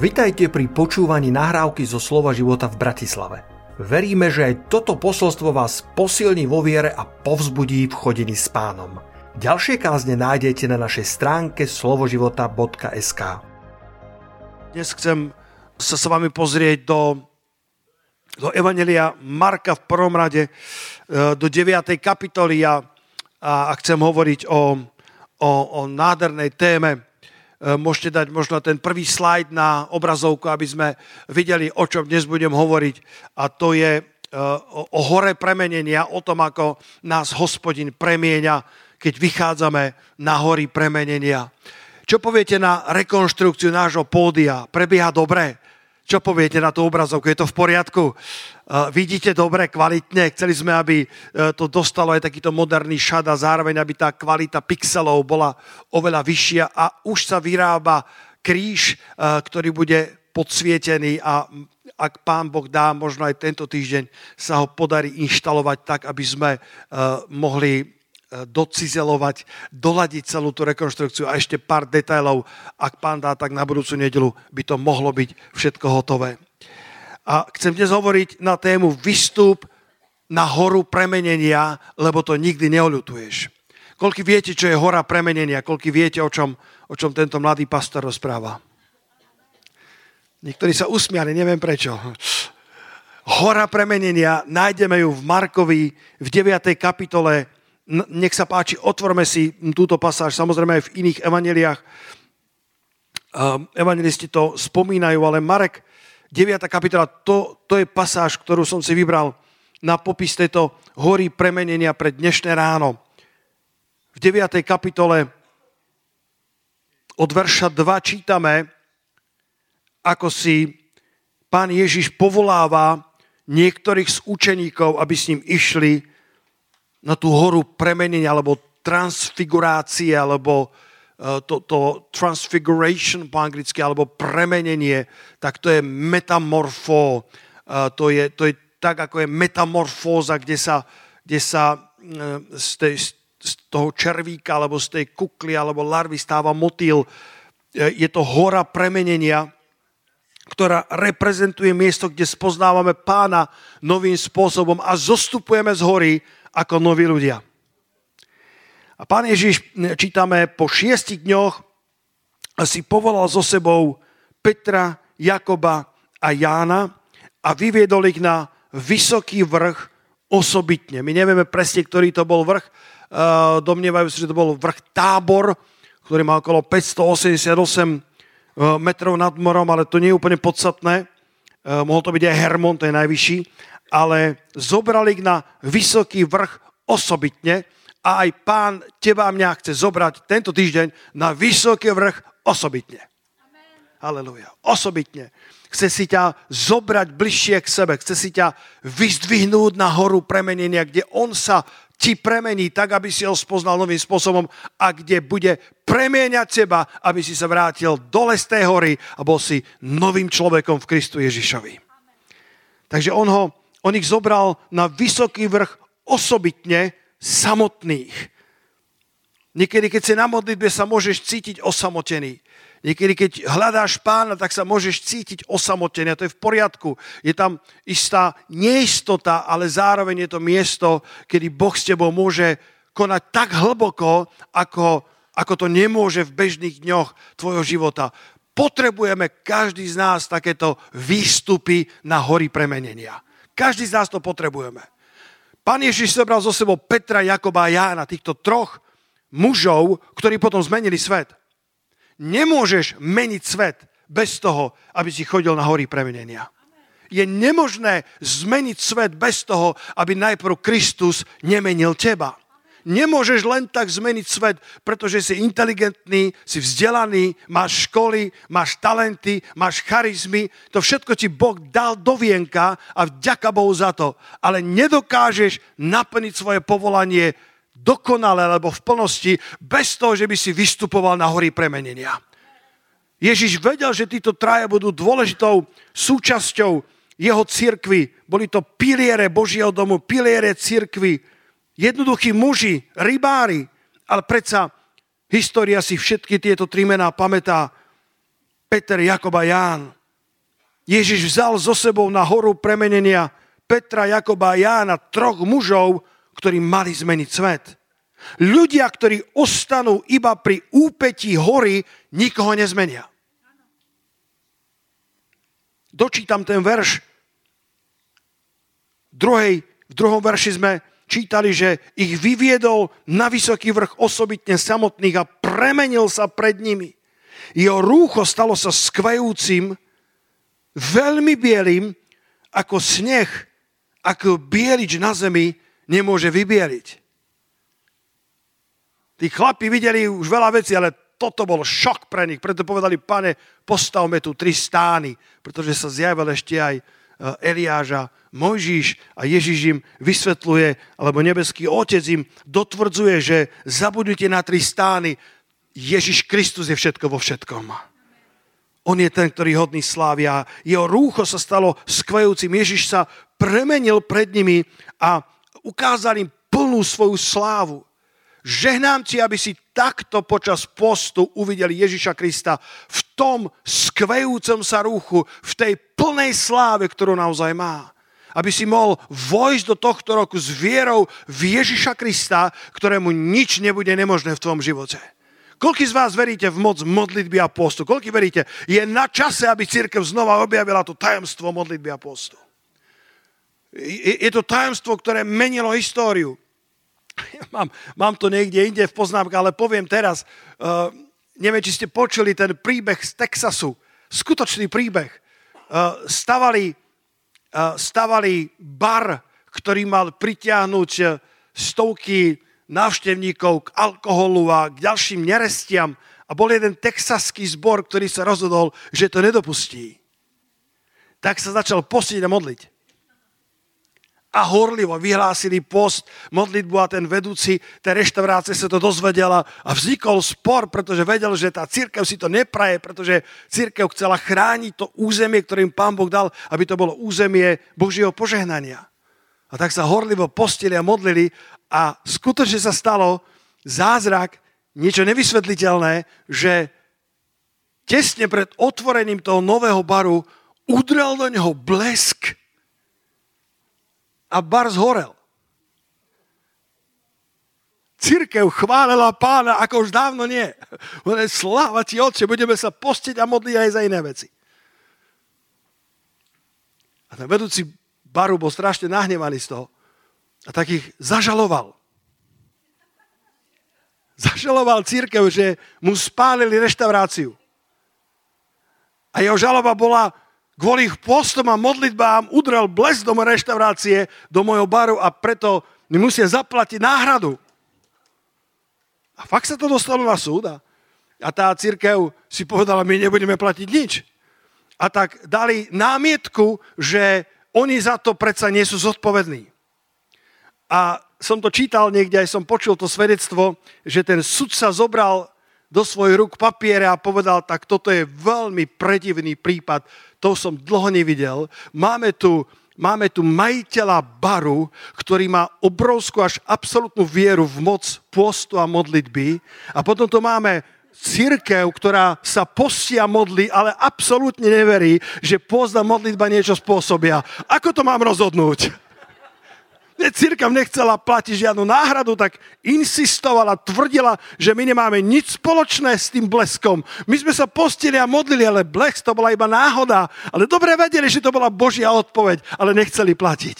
Vitajte pri počúvaní nahrávky zo Slova života v Bratislave. Veríme, že aj toto posolstvo vás posilní vo viere a povzbudí v chodení s pánom. Ďalšie kázne nájdete na našej stránke slovoživota.sk Dnes chcem sa s vami pozrieť do, do Evangelia Marka v prvom rade, e, do 9. kapitoly a, a chcem hovoriť o, o, o nádhernej téme, môžete dať možno ten prvý slajd na obrazovku, aby sme videli, o čom dnes budem hovoriť. A to je eh, o hore premenenia, o tom, ako nás hospodin premieňa, keď vychádzame na hory premenenia. Čo poviete na rekonštrukciu nášho pódia? Prebieha dobre? Čo poviete na tú obrazovku? Je to v poriadku? Vidíte dobre, kvalitne? Chceli sme, aby uh, to dostalo aj takýto moderný šad a zároveň, aby tá kvalita pixelov bola oveľa vyššia a už sa vyrába kríž, uh, ktorý bude podsvietený a ak pán Boh dá, možno aj tento týždeň sa ho podarí inštalovať tak, aby sme mohli docizelovať, doladiť celú tú rekonštrukciu a ešte pár detailov. Ak pán dá, tak na budúcu nedelu by to mohlo byť všetko hotové. A chcem dnes hovoriť na tému vystúp na horu premenenia, lebo to nikdy neolutuješ. Koľko viete, čo je hora premenenia? Koľko viete, o čom, o čom tento mladý pastor rozpráva? Niektorí sa usmiali, neviem prečo. Hora premenenia, nájdeme ju v Markovi v 9. kapitole nech sa páči, otvorme si túto pasáž, samozrejme aj v iných evaneliách. Ehm, evangelisti to spomínajú, ale Marek 9. kapitola, to, to je pasáž, ktorú som si vybral na popis tejto hory premenenia pre dnešné ráno. V 9. kapitole od verša 2 čítame, ako si pán Ježiš povoláva niektorých z učeníkov, aby s ním išli na tú horu premenenia, alebo transfigurácie, alebo to, to transfiguration po anglicky, alebo premenenie, tak to je metamorfo. E, to je, to je tak, ako je metamorfóza, kde sa, kde sa e, z, tej, z toho červíka, alebo z tej kukly, alebo larvy stáva motýl. Je to hora premenenia, ktorá reprezentuje miesto, kde spoznávame pána novým spôsobom a zostupujeme z hory ako noví ľudia. A pán Ježiš, čítame, po šiestich dňoch si povolal so sebou Petra, Jakoba a Jána a vyviedol ich na vysoký vrch osobitne. My nevieme presne, ktorý to bol vrch. Domnievajú sa, že to bol vrch Tábor, ktorý má okolo 588 e, metrov nad morom, ale to nie je úplne podstatné. E, mohol to byť aj Hermon, to je najvyšší ale zobral ich na vysoký vrch osobitne a aj pán teba a mňa chce zobrať tento týždeň na vysoký vrch osobitne. Halelujá. Osobitne. Chce si ťa zobrať bližšie k sebe. Chce si ťa vyzdvihnúť na horu premenenia, kde on sa ti premení tak, aby si ho spoznal novým spôsobom a kde bude premieňať teba, aby si sa vrátil dole z tej hory a bol si novým človekom v Kristu Ježišovi. Takže on ho on ich zobral na vysoký vrch osobitne samotných. Niekedy, keď si na modlitbe, sa môžeš cítiť osamotený. Niekedy, keď hľadáš pána, tak sa môžeš cítiť osamotený. A to je v poriadku. Je tam istá neistota, ale zároveň je to miesto, kedy Boh s tebou môže konať tak hlboko, ako, ako to nemôže v bežných dňoch tvojho života. Potrebujeme každý z nás takéto výstupy na hory premenenia. Každý z nás to potrebujeme. Pán Ježiš zobral zo sebou Petra, Jakoba a Jána, týchto troch mužov, ktorí potom zmenili svet. Nemôžeš meniť svet bez toho, aby si chodil na hory premenenia. Je nemožné zmeniť svet bez toho, aby najprv Kristus nemenil teba. Nemôžeš len tak zmeniť svet, pretože si inteligentný, si vzdelaný, máš školy, máš talenty, máš charizmy. To všetko ti Boh dal do vienka a vďaka Bohu za to. Ale nedokážeš naplniť svoje povolanie dokonale alebo v plnosti bez toho, že by si vystupoval na hory premenenia. Ježiš vedel, že títo traja budú dôležitou súčasťou jeho cirkvy. Boli to piliere Božieho domu, piliere cirkvy jednoduchí muži, rybári, ale predsa história si všetky tieto tri mená pamätá. Peter, Jakob a Ján. Ježiš vzal so sebou na horu premenenia Petra, Jakoba a Jána, troch mužov, ktorí mali zmeniť svet. Ľudia, ktorí ostanú iba pri úpetí hory, nikoho nezmenia. Dočítam ten verš. V, druhej, v druhom verši sme čítali, že ich vyviedol na vysoký vrch osobitne samotných a premenil sa pred nimi. Jeho rúcho stalo sa skvajúcim, veľmi bielým, ako sneh, ako bielič na zemi nemôže vybieliť. Tí chlapi videli už veľa vecí, ale toto bol šok pre nich. Preto povedali, pane, postavme tu tri stány, pretože sa zjavil ešte aj Eliáža, Mojžiš a Ježiš im vysvetľuje, alebo nebeský otec im dotvrdzuje, že zabudnite na tri stány. Ježiš Kristus je všetko vo všetkom. On je ten, ktorý hodný slávia. Jeho rúcho sa stalo skvejúcim. Ježiš sa premenil pred nimi a ukázal im plnú svoju slávu. Žehnám ti, aby si takto počas postu uvideli Ježiša Krista v tom skvejúcom sa rúchu, v tej plnej sláve, ktorú naozaj má. Aby si mohol vojsť do tohto roku s vierou v Ježiša Krista, ktorému nič nebude nemožné v tvojom živote. Koľko z vás veríte v moc modlitby a postu? Koľko veríte, je na čase, aby církev znova objavila to tajomstvo modlitby a postu? Je to tajomstvo, ktoré menilo históriu. mám, mám to niekde inde v poznámke, ale poviem teraz, uh, neviem, či ste počuli ten príbeh z Texasu, skutočný príbeh. Uh, stavali, uh, stavali bar, ktorý mal pritiahnuť stovky návštevníkov k alkoholu a k ďalším nerestiam a bol jeden texaský zbor, ktorý sa rozhodol, že to nedopustí. Tak sa začal postiť a modliť a horlivo vyhlásili post, modlitbu a ten vedúci tej reštaurácie sa to dozvedela a vznikol spor, pretože vedel, že tá církev si to nepraje, pretože církev chcela chrániť to územie, ktorým pán Boh dal, aby to bolo územie Božieho požehnania. A tak sa horlivo postili a modlili a skutočne sa stalo zázrak, niečo nevysvetliteľné, že tesne pred otvorením toho nového baru udrel do neho blesk a bar zhorel. Církev chválila pána, ako už dávno nie. Sláva ti, oče, budeme sa postiť a modliť aj za iné veci. A ten vedúci baru bol strašne nahnevaný z toho. A tak ich zažaloval. Zažaloval církev, že mu spálili reštauráciu. A jeho žaloba bola, kvôli ich postom a modlitbám udrel blesk do reštaurácie, do mojho baru a preto mi musia zaplatiť náhradu. A fakt sa to dostalo na súd a, a tá církev si povedala, my nebudeme platiť nič. A tak dali námietku, že oni za to predsa nie sú zodpovední. A som to čítal niekde, aj som počul to svedectvo, že ten sudca zobral do svojich rúk papiere a povedal, tak toto je veľmi predivný prípad, to som dlho nevidel. Máme tu, máme tu majiteľa baru, ktorý má obrovskú až absolútnu vieru v moc postu a modlitby. A potom tu máme církev, ktorá sa postia modlí, ale absolútne neverí, že post modlitba niečo spôsobia. Ako to mám rozhodnúť? Církev nechcela platiť žiadnu náhradu, tak insistovala, tvrdila, že my nemáme nič spoločné s tým bleskom. My sme sa postili a modlili, ale blesk to bola iba náhoda. Ale dobre vedeli, že to bola Božia odpoveď, ale nechceli platiť.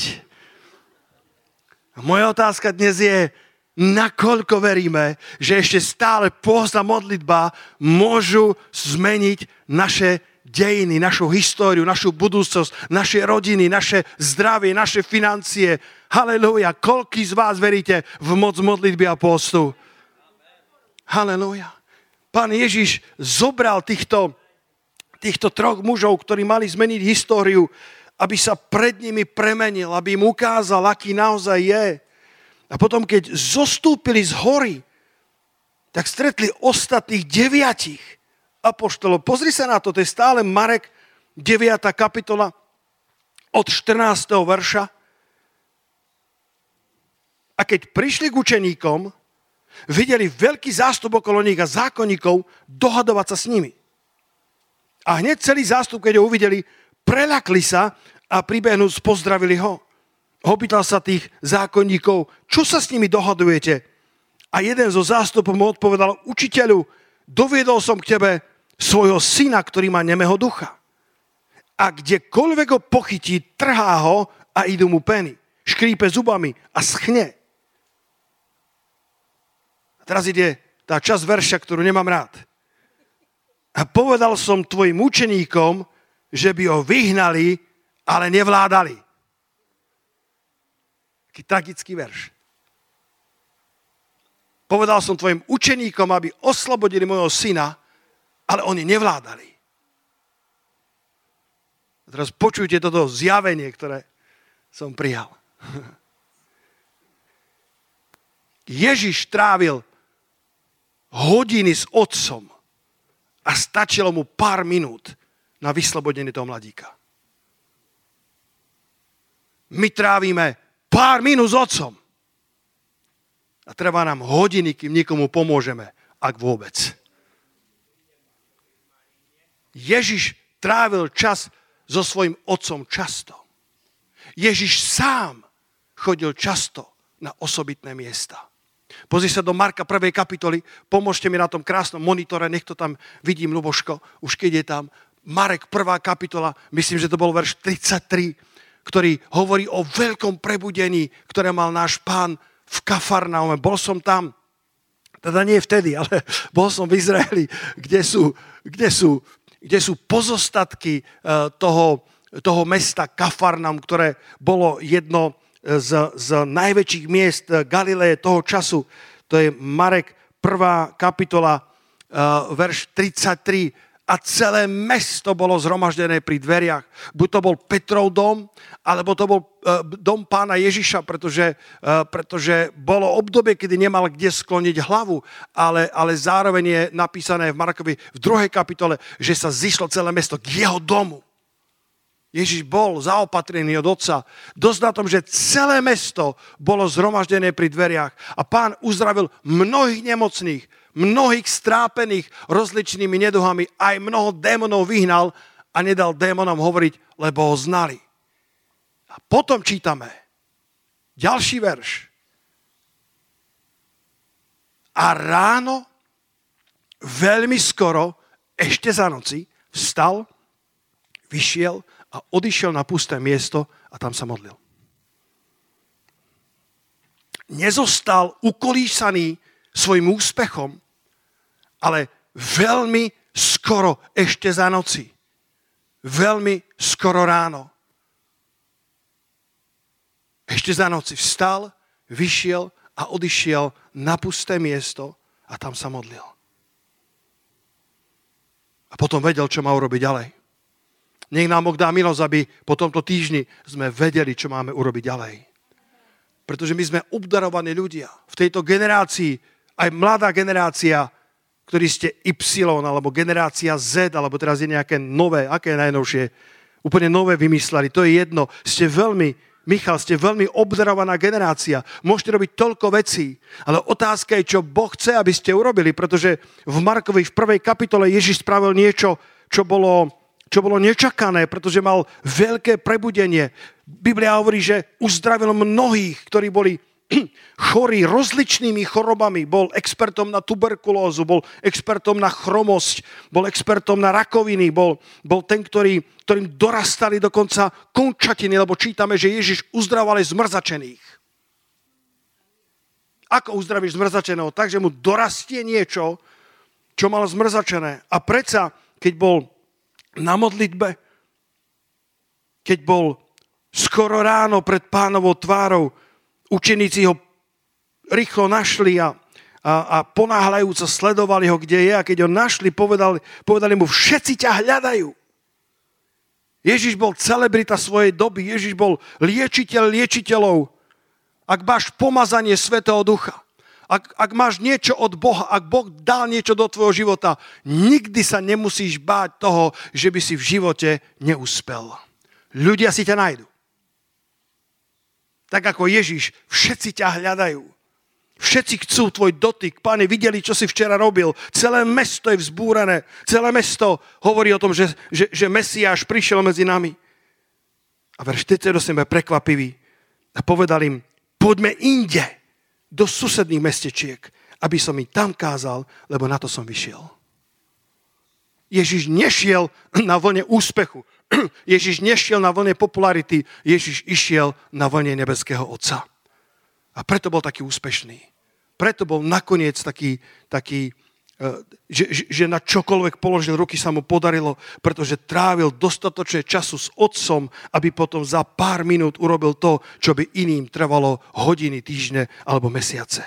A moja otázka dnes je, nakoľko veríme, že ešte stále pôst a modlitba môžu zmeniť naše dejiny, našu históriu, našu budúcnosť, naše rodiny, naše zdravie, naše financie. Halelúja. Koľký z vás veríte v moc modlitby a postu? Halelúja. Pán Ježiš zobral týchto, týchto troch mužov, ktorí mali zmeniť históriu, aby sa pred nimi premenil, aby im ukázal, aký naozaj je. A potom, keď zostúpili z hory, tak stretli ostatných deviatich apoštolov. Pozri sa na to, to je stále Marek 9. kapitola od 14. verša. A keď prišli k učeníkom, videli veľký zástup okolo nich a zákonníkov dohadovať sa s nimi. A hneď celý zástup, keď ho uvideli, prelakli sa a pribehnúc pozdravili ho. Opýtal sa tých zákonníkov, čo sa s nimi dohadujete? A jeden zo zástupov mu odpovedal, učiteľu, doviedol som k tebe svojho syna, ktorý má nemého ducha. A kdekoľvek ho pochytí, trhá ho a idú mu peny. Škrípe zubami a schne. A teraz ide tá časť verša, ktorú nemám rád. A povedal som tvojim učeníkom, že by ho vyhnali, ale nevládali. Taký tragický verš. Povedal som tvojim učeníkom, aby oslobodili môjho syna, ale oni nevládali. A teraz počujte toto zjavenie, ktoré som prijal. Ježiš trávil hodiny s otcom a stačilo mu pár minút na vyslobodenie toho mladíka. My trávime pár minút s otcom. A treba nám hodiny, kým niekomu pomôžeme, ak vôbec. Ježiš trávil čas so svojim otcom často. Ježiš sám chodil často na osobitné miesta. Pozri sa do Marka 1. kapitoly, pomôžte mi na tom krásnom monitore, nech to tam vidím, Luboško, už keď je tam. Marek 1. kapitola, myslím, že to bol verš 33, ktorý hovorí o veľkom prebudení, ktoré mal náš pán v Kafarnaume. Bol som tam, teda nie vtedy, ale bol som v Izraeli, kde sú, kde sú, kde sú pozostatky eh, toho, toho mesta Kafarnaum, ktoré bolo jedno z, z najväčších miest Galileje toho času. To je Marek 1. kapitola, verš 33. A celé mesto bolo zhromaždené pri dveriach. Buď to bol Petrov dom, alebo to bol uh, dom pána Ježiša, pretože, uh, pretože bolo obdobie, kedy nemal kde skloniť hlavu, ale, ale zároveň je napísané v Markovi v druhej kapitole, že sa zišlo celé mesto k jeho domu. Ježiš bol zaopatrený od otca. Dosť na tom, že celé mesto bolo zhromaždené pri dveriach a pán uzdravil mnohých nemocných, mnohých strápených rozličnými neduhami, aj mnoho démonov vyhnal a nedal démonom hovoriť, lebo ho znali. A potom čítame ďalší verš. A ráno, veľmi skoro, ešte za noci, vstal, vyšiel a odišiel na pusté miesto a tam sa modlil. Nezostal ukolísaný svojim úspechom, ale veľmi skoro ešte za noci. Veľmi skoro ráno. Ešte za noci vstal, vyšiel a odišiel na pusté miesto a tam sa modlil. A potom vedel, čo má urobiť ďalej. Nech nám Boh dá milosť, aby po tomto týždni sme vedeli, čo máme urobiť ďalej. Pretože my sme obdarovaní ľudia. V tejto generácii, aj mladá generácia, ktorí ste Y, alebo generácia Z, alebo teraz je nejaké nové, aké najnovšie, úplne nové vymysleli, to je jedno. Ste veľmi, Michal, ste veľmi obdarovaná generácia. Môžete robiť toľko vecí, ale otázka je, čo Boh chce, aby ste urobili, pretože v Markovi v prvej kapitole Ježiš spravil niečo, čo bolo čo bolo nečakané, pretože mal veľké prebudenie. Biblia hovorí, že uzdravil mnohých, ktorí boli chorí rozličnými chorobami. Bol expertom na tuberkulózu, bol expertom na chromosť, bol expertom na rakoviny, bol, bol ten, ktorý, ktorým dorastali dokonca končatiny, lebo čítame, že Ježiš uzdravoval aj zmrzačených. Ako uzdravíš zmrzačeného? Takže mu dorastie niečo, čo mal zmrzačené. A predsa, keď bol na modlitbe, keď bol skoro ráno pred pánovou tvárou, učeníci ho rýchlo našli a, a, a ponáhľajúco sledovali ho, kde je a keď ho našli, povedali, povedali mu, všetci ťa hľadajú. Ježiš bol celebrita svojej doby, Ježiš bol liečiteľ liečiteľov. Ak máš pomazanie Svetého Ducha, ak, ak máš niečo od Boha, ak Boh dal niečo do tvojho života, nikdy sa nemusíš báť toho, že by si v živote neúspel. Ľudia si ťa nájdu. Tak ako Ježiš, všetci ťa hľadajú. Všetci chcú tvoj dotyk. Pane, videli, čo si včera robil. Celé mesto je vzbúrené. Celé mesto hovorí o tom, že, že, že Mesiáš prišiel medzi nami. A verš 48 je prekvapivý. A povedal im, poďme inde, do susedných mestečiek, aby som im tam kázal, lebo na to som vyšiel. Ježiš nešiel na vlne úspechu. Ježiš nešiel na vlne popularity. Ježiš išiel na vlne nebeského Otca. A preto bol taký úspešný. Preto bol nakoniec taký, taký e, že, že, na čokoľvek položil ruky sa mu podarilo, pretože trávil dostatočne času s otcom, aby potom za pár minút urobil to, čo by iným trvalo hodiny, týždne alebo mesiace.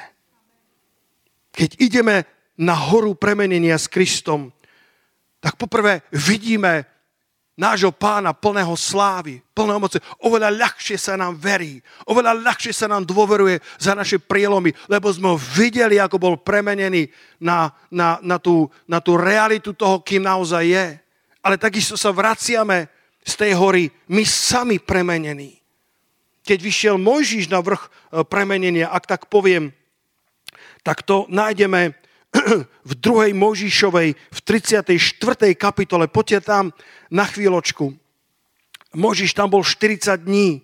Keď ideme na horu premenenia s Kristom, tak poprvé vidíme nášho pána plného slávy, plného moci. Oveľa ľahšie sa nám verí, oveľa ľahšie sa nám dôveruje za naše prielomy, lebo sme ho videli, ako bol premenený na, na, na, tú, na tú realitu toho, kým naozaj je. Ale takisto sa vraciame z tej hory my sami premenení. Keď vyšiel Mojžiš na vrch e, premenenia, ak tak poviem, tak to nájdeme v druhej Možišovej, v 34. kapitole. Poďte tam na chvíľočku. Možiš tam bol 40 dní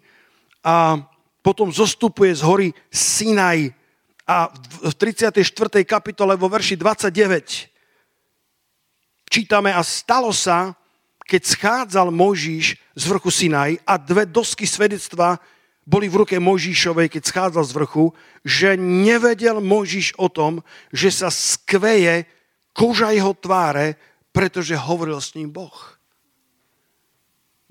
a potom zostupuje z hory Sinaj a v 34. kapitole vo verši 29 čítame a stalo sa, keď schádzal Možiš z vrchu Sinaj a dve dosky svedectva boli v ruke Mojžišovej, keď schádzal z vrchu, že nevedel Mojžiš o tom, že sa skveje koža jeho tváre, pretože hovoril s ním Boh.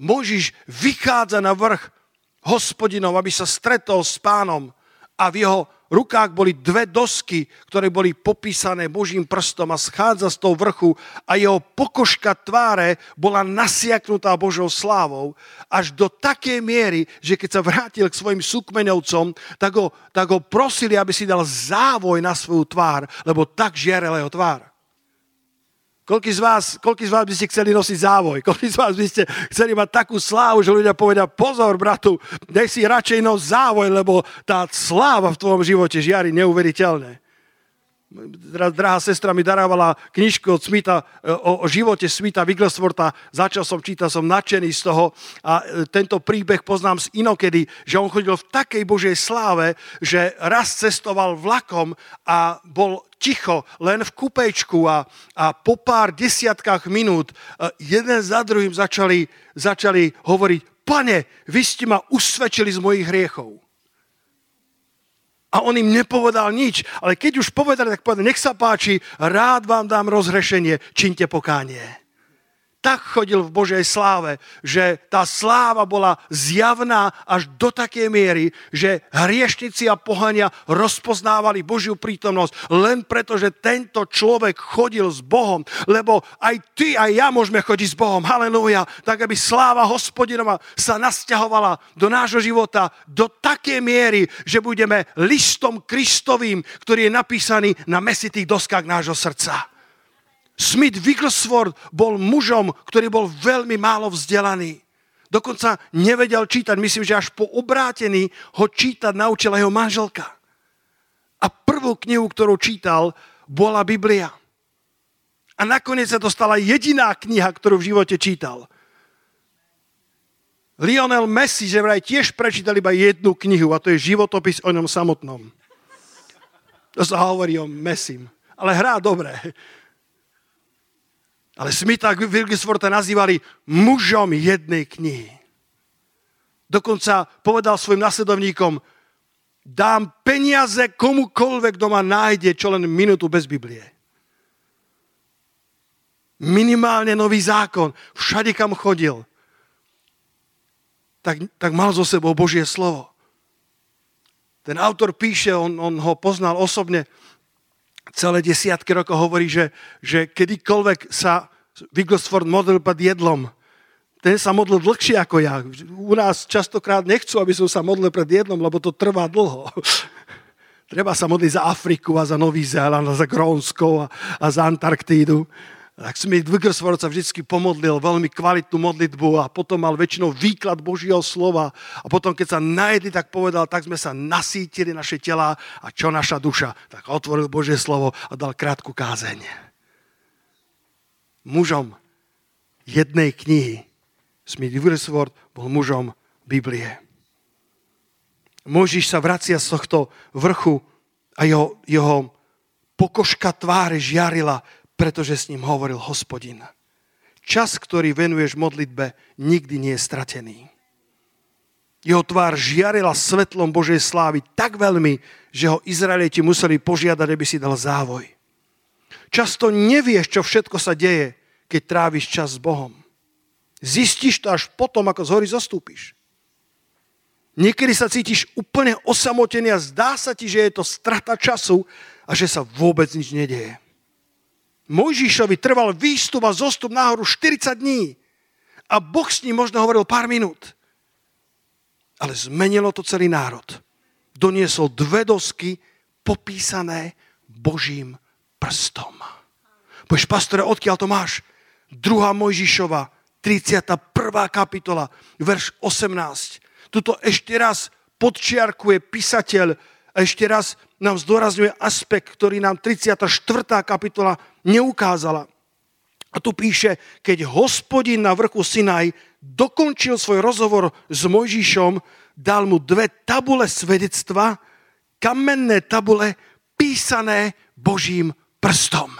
Mojžiš vychádza na vrch hospodinov, aby sa stretol s pánom a v jeho rukách boli dve dosky, ktoré boli popísané Božím prstom a schádza z toho vrchu a jeho pokožka tváre bola nasiaknutá Božou slávou až do takej miery, že keď sa vrátil k svojim súkmeňovcom, tak ho, tak ho prosili, aby si dal závoj na svoju tvár, lebo tak žiarel jeho tvár. Koľký z, vás, koľký z vás by ste chceli nosiť závoj? Koľký z vás by ste chceli mať takú slávu, že ľudia povedia, pozor, bratu, dej si radšej nos závoj, lebo tá sláva v tvojom živote žiari neuveriteľné. Drahá sestra mi darávala knižku od Smita, e, o, o živote Smita Wigglesworta. Začal som čítať, som nadšený z toho. A e, tento príbeh poznám z inokedy, že on chodil v takej Božej sláve, že raz cestoval vlakom a bol ticho, len v kupečku a, a po pár desiatkách minút e, jeden za druhým začali, začali hovoriť, pane, vy ste ma usvedčili z mojich hriechov. A on im nepovedal nič, ale keď už povedali, tak povedal, nech sa páči, rád vám dám rozhrešenie, činte pokánie tak chodil v Božej sláve, že tá sláva bola zjavná až do takej miery, že hriešnici a pohania rozpoznávali Božiu prítomnosť len preto, že tento človek chodil s Bohom, lebo aj ty, aj ja môžeme chodiť s Bohom, halleluja, tak aby sláva hospodinova sa nasťahovala do nášho života do takej miery, že budeme listom Kristovým, ktorý je napísaný na mesitých doskách nášho srdca. Smith Wigglesworth bol mužom, ktorý bol veľmi málo vzdelaný. Dokonca nevedel čítať, myslím, že až po obrátení ho čítať naučila jeho manželka. A prvú knihu, ktorú čítal, bola Biblia. A nakoniec sa to stala jediná kniha, ktorú v živote čítal. Lionel Messi, že vraj tiež prečítal iba jednu knihu a to je životopis o ňom samotnom. To sa hovorí o Messim. Ale hrá dobre. Ale Smitha Wilgesworta nazývali mužom jednej knihy. Dokonca povedal svojim nasledovníkom, dám peniaze komukoľvek, kto ma nájde čo len minútu bez Biblie. Minimálne nový zákon, všade kam chodil, tak, tak mal zo sebou Božie slovo. Ten autor píše, on, on ho poznal osobne, celé desiatky rokov hovorí, že, že kedykoľvek sa Wigglesworth modlil pred jedlom, ten sa modlil dlhšie ako ja. U nás častokrát nechcú, aby som sa modlil pred jednom, lebo to trvá dlho. Treba sa modliť za Afriku a za Nový Zéland a za Grónsko a, a za Antarktídu. Tak Smith Wigglesworth sa vždy pomodlil veľmi kvalitnú modlitbu a potom mal väčšinou výklad Božieho slova a potom, keď sa najedli, tak povedal, tak sme sa nasítili naše tela a čo naša duša? Tak otvoril Božie slovo a dal krátku kázeň. Mužom jednej knihy Smith Wigglesworth bol mužom Biblie. Možiš sa vracia z tohto vrchu a jeho, jeho pokožka tváre žiarila pretože s ním hovoril hospodin. Čas, ktorý venuješ modlitbe, nikdy nie je stratený. Jeho tvár žiarila svetlom Božej slávy tak veľmi, že ho Izraeliti museli požiadať, aby si dal závoj. Často nevieš, čo všetko sa deje, keď tráviš čas s Bohom. Zistíš to až potom, ako z hory zostúpiš. Niekedy sa cítiš úplne osamotený a zdá sa ti, že je to strata času a že sa vôbec nič nedieje. Mojžišovi trval výstup a zostup nahoru 40 dní. A Boh s ním možno hovoril pár minút. Ale zmenilo to celý národ. Doniesol dve dosky popísané Božím prstom. Povieš, pastore, odkiaľ to máš? Druhá Mojžišova, 31. kapitola, verš 18. Tuto ešte raz podčiarkuje písateľ a ešte raz nám zdôrazňuje aspekt, ktorý nám 34. kapitola neukázala. A tu píše, keď hospodin na vrchu Sinaj dokončil svoj rozhovor s Mojžišom, dal mu dve tabule svedectva, kamenné tabule písané Božím prstom.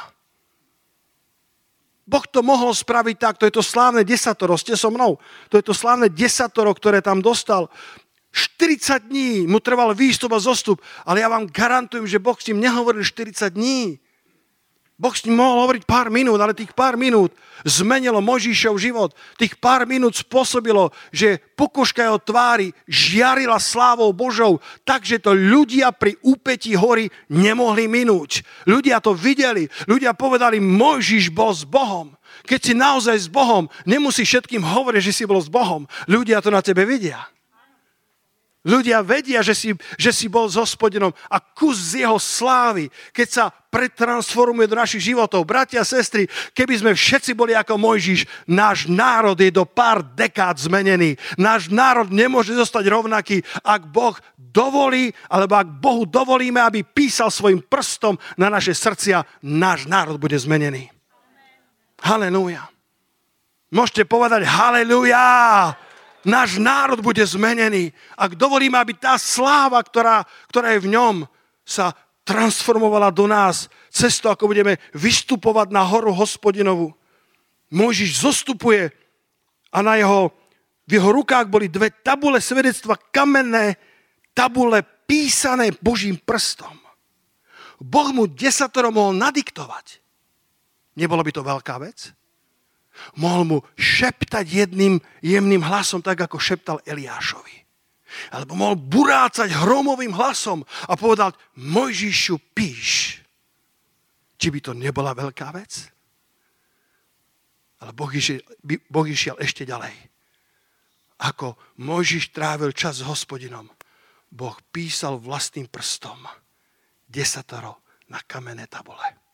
Boh to mohol spraviť tak, to je to slávne desatoro, ste so mnou, to je to slávne desatoro, ktoré tam dostal. 40 dní mu trval výstup a zostup, ale ja vám garantujem, že Boh s ním nehovoril 40 dní. Boh s ním mohol hovoriť pár minút, ale tých pár minút zmenilo Možišov život. Tých pár minút spôsobilo, že pokožka jeho tvári žiarila slávou Božou, takže to ľudia pri úpetí hory nemohli minúť. Ľudia to videli. Ľudia povedali, Mojžiš bol s Bohom. Keď si naozaj s Bohom, nemusíš všetkým hovoriť, že si bol s Bohom. Ľudia to na tebe vidia. Ľudia vedia, že si, že si bol s hospodinom a kus z jeho slávy, keď sa pretransformuje do našich životov. Bratia sestry, keby sme všetci boli ako Mojžiš, náš národ je do pár dekád zmenený. Náš národ nemôže zostať rovnaký, ak Boh dovolí, alebo ak Bohu dovolíme, aby písal svojim prstom na naše srdcia, náš národ bude zmenený. Halelúja. Môžete povedať halelúja náš národ bude zmenený. Ak dovolíme, aby tá sláva, ktorá, ktorá je v ňom, sa transformovala do nás cez to, ako budeme vystupovať na horu hospodinovu. Mojžiš zostupuje a na jeho, v jeho rukách boli dve tabule svedectva, kamenné tabule písané Božím prstom. Boh mu desatoro mohol nadiktovať. Nebolo by to veľká vec? Mohol mu šeptať jedným jemným hlasom, tak ako šeptal Eliášovi. Alebo mohol burácať hromovým hlasom a povedal, Mojžišu, píš. Či by to nebola veľká vec? Ale boh išiel, boh išiel ešte ďalej. Ako Mojžiš trávil čas s hospodinom, Boh písal vlastným prstom desatoro na kamenné tabule.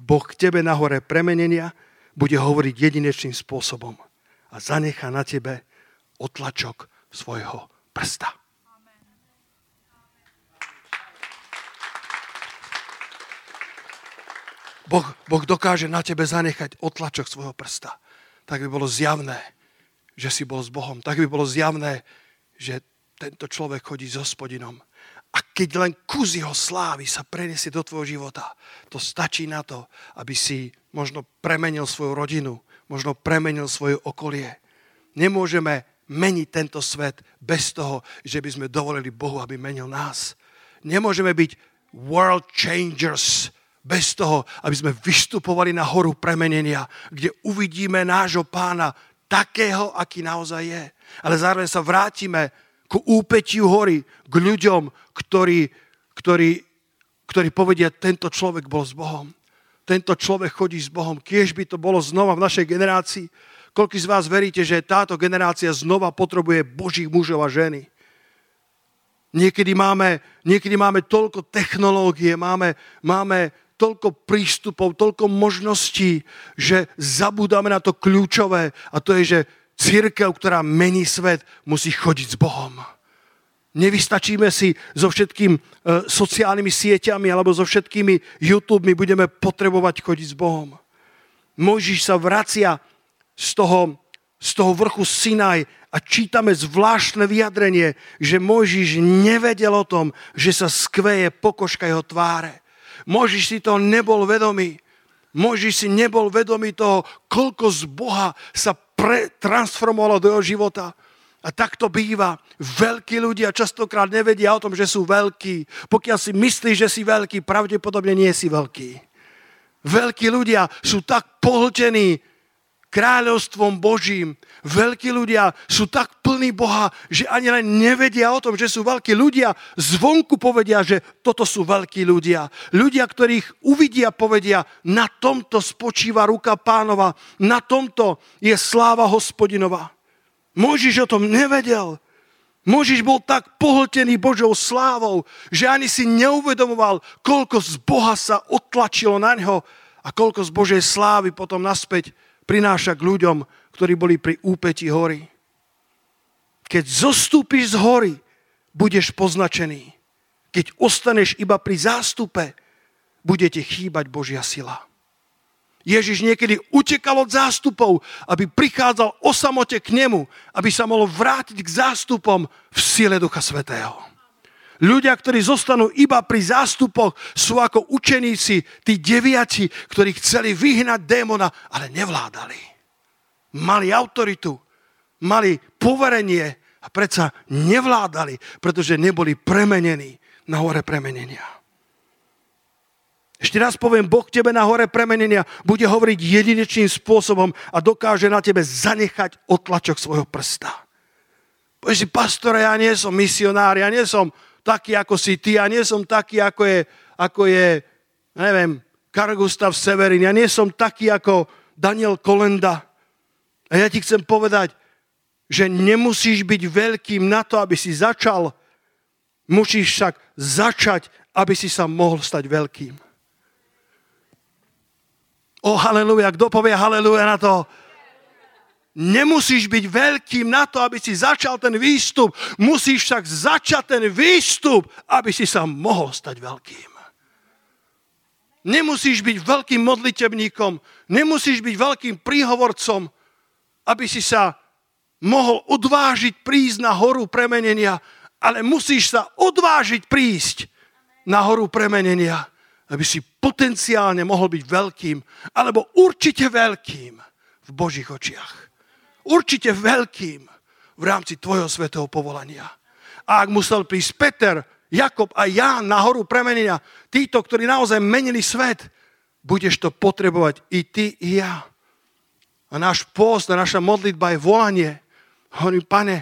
Boh k tebe na hore premenenia bude hovoriť jedinečným spôsobom a zanechá na tebe otlačok svojho prsta. Boh, boh dokáže na tebe zanechať otlačok svojho prsta. Tak by bolo zjavné, že si bol s Bohom. Tak by bolo zjavné, že tento človek chodí s hospodinom. A keď len kus jeho slávy sa preniesie do tvojho života, to stačí na to, aby si možno premenil svoju rodinu, možno premenil svoje okolie. Nemôžeme meniť tento svet bez toho, že by sme dovolili Bohu, aby menil nás. Nemôžeme byť world changers bez toho, aby sme vystupovali na horu premenenia, kde uvidíme nášho pána takého, aký naozaj je. Ale zároveň sa vrátime k úpetiu hory, k ľuďom, ktorí, ktorí, ktorí povedia, tento človek bol s Bohom. Tento človek chodí s Bohom. Kiež by to bolo znova v našej generácii. Koľko z vás veríte, že táto generácia znova potrebuje Božích mužov a ženy? Niekedy máme, niekedy máme toľko technológie, máme, máme toľko prístupov, toľko možností, že zabudáme na to kľúčové a to je, že církev, ktorá mení svet, musí chodiť s Bohom. Nevystačíme si so všetkým e, sociálnymi sieťami alebo so všetkými YouTube, my budeme potrebovať chodiť s Bohom. Mojžiš sa vracia z toho, z toho vrchu Sinaj a čítame zvláštne vyjadrenie, že Mojžiš nevedel o tom, že sa skveje pokožka jeho tváre. Mojžiš si to nebol vedomý. Mojžiš si nebol vedomý toho, koľko z Boha sa pretransformovalo do jeho života. A tak to býva. Veľkí ľudia častokrát nevedia o tom, že sú veľkí. Pokiaľ si myslíš, že si veľký, pravdepodobne nie si veľký. Veľkí ľudia sú tak pohltení kráľovstvom Božím. Veľkí ľudia sú tak plní Boha, že ani len nevedia o tom, že sú veľkí ľudia. Zvonku povedia, že toto sú veľkí ľudia. Ľudia, ktorých uvidia, povedia, na tomto spočíva ruka pánova, na tomto je sláva hospodinova. Možiš o tom nevedel. Možiš bol tak pohltený Božou slávou, že ani si neuvedomoval, koľko z Boha sa otlačilo na ňo a koľko z Božej slávy potom naspäť prináša k ľuďom, ktorí boli pri úpeti hory. Keď zostúpiš z hory, budeš poznačený. Keď ostaneš iba pri zástupe, bude ti chýbať Božia sila. Ježiš niekedy utekal od zástupov, aby prichádzal o samote k nemu, aby sa mohol vrátiť k zástupom v sile Ducha Svetého. Ľudia, ktorí zostanú iba pri zástupoch, sú ako učeníci, tí deviaci, ktorí chceli vyhnať démona, ale nevládali. Mali autoritu, mali poverenie a predsa nevládali, pretože neboli premenení na hore premenenia. Ešte raz poviem, Boh tebe na hore premenenia bude hovoriť jedinečným spôsobom a dokáže na tebe zanechať otlačok svojho prsta. Povieš si, pastor, ja nie som misionár, ja nie som taký, ako si ty, ja nie som taký, ako je, ako je neviem, Karl Severin, ja nie som taký, ako Daniel Kolenda. A ja ti chcem povedať, že nemusíš byť veľkým na to, aby si začal. Musíš však začať, aby si sa mohol stať veľkým. O, haleluja, kto povie haleluja na to? Nemusíš byť veľkým na to, aby si začal ten výstup. Musíš však začať ten výstup, aby si sa mohol stať veľkým. Nemusíš byť veľkým modlitebníkom, nemusíš byť veľkým príhovorcom, aby si sa mohol odvážiť prísť na horu premenenia, ale musíš sa odvážiť prísť na horu premenenia aby si potenciálne mohol byť veľkým, alebo určite veľkým v Božích očiach. Určite veľkým v rámci tvojho svetého povolania. A ak musel prísť Peter, Jakob a Ján na horu premenenia, títo, ktorí naozaj menili svet, budeš to potrebovať i ty, i ja. A náš post a naša modlitba je volanie. Hovorím, pane,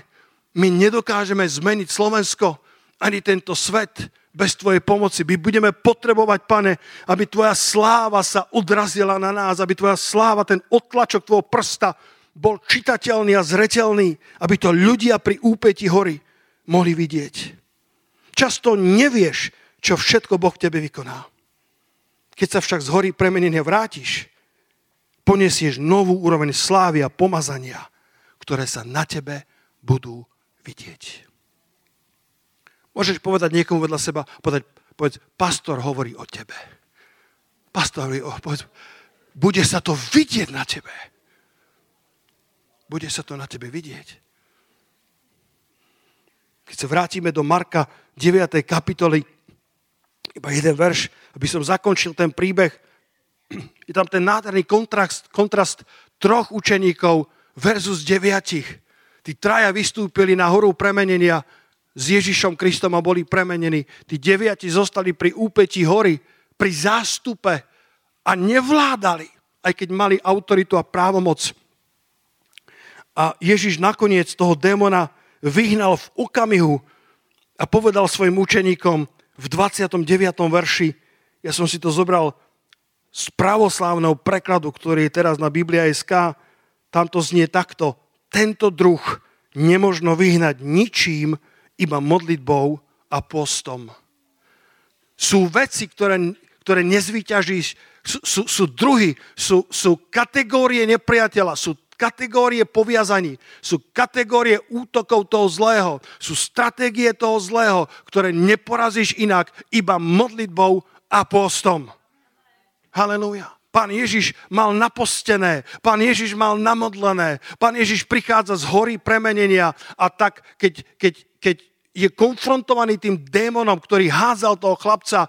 my nedokážeme zmeniť Slovensko ani tento svet, bez Tvojej pomoci. My budeme potrebovať, pane, aby Tvoja sláva sa odrazila na nás, aby Tvoja sláva, ten otlačok Tvojho prsta bol čitateľný a zretelný, aby to ľudia pri úpeti hory mohli vidieť. Často nevieš, čo všetko Boh tebe vykoná. Keď sa však z hory premenenia vrátiš, poniesieš novú úroveň slávy a pomazania, ktoré sa na tebe budú vidieť. Môžeš povedať niekomu vedľa seba, povedať, povedz, pastor hovorí o tebe. Pastor hovorí o, povedz, bude sa to vidieť na tebe. Bude sa to na tebe vidieť. Keď sa vrátime do Marka 9. kapitoly, iba jeden verš, aby som zakončil ten príbeh, je tam ten nádherný kontrast, kontrast troch učeníkov versus deviatich. Tí traja vystúpili na horu premenenia s Ježišom Kristom a boli premenení. Tí deviati zostali pri úpeti hory, pri zástupe a nevládali, aj keď mali autoritu a právomoc. A Ježiš nakoniec toho démona vyhnal v okamihu a povedal svojim učeníkom v 29. verši, ja som si to zobral z pravoslávneho prekladu, ktorý je teraz na Biblia.sk, tam to znie takto. Tento druh nemožno vyhnať ničím, iba modlitbou a postom. Sú veci, ktoré, ktoré nezvyťažíš. Sú, sú, sú druhy, sú, sú kategórie nepriateľa, sú kategórie poviazaní, sú kategórie útokov toho zlého, sú stratégie toho zlého, ktoré neporazíš inak iba modlitbou a postom. Halelúja. Pán Ježiš mal napostené, pán Ježiš mal namodlené, pán Ježiš prichádza z hory premenenia a tak, keď, keď, keď je konfrontovaný tým démonom, ktorý házal toho chlapca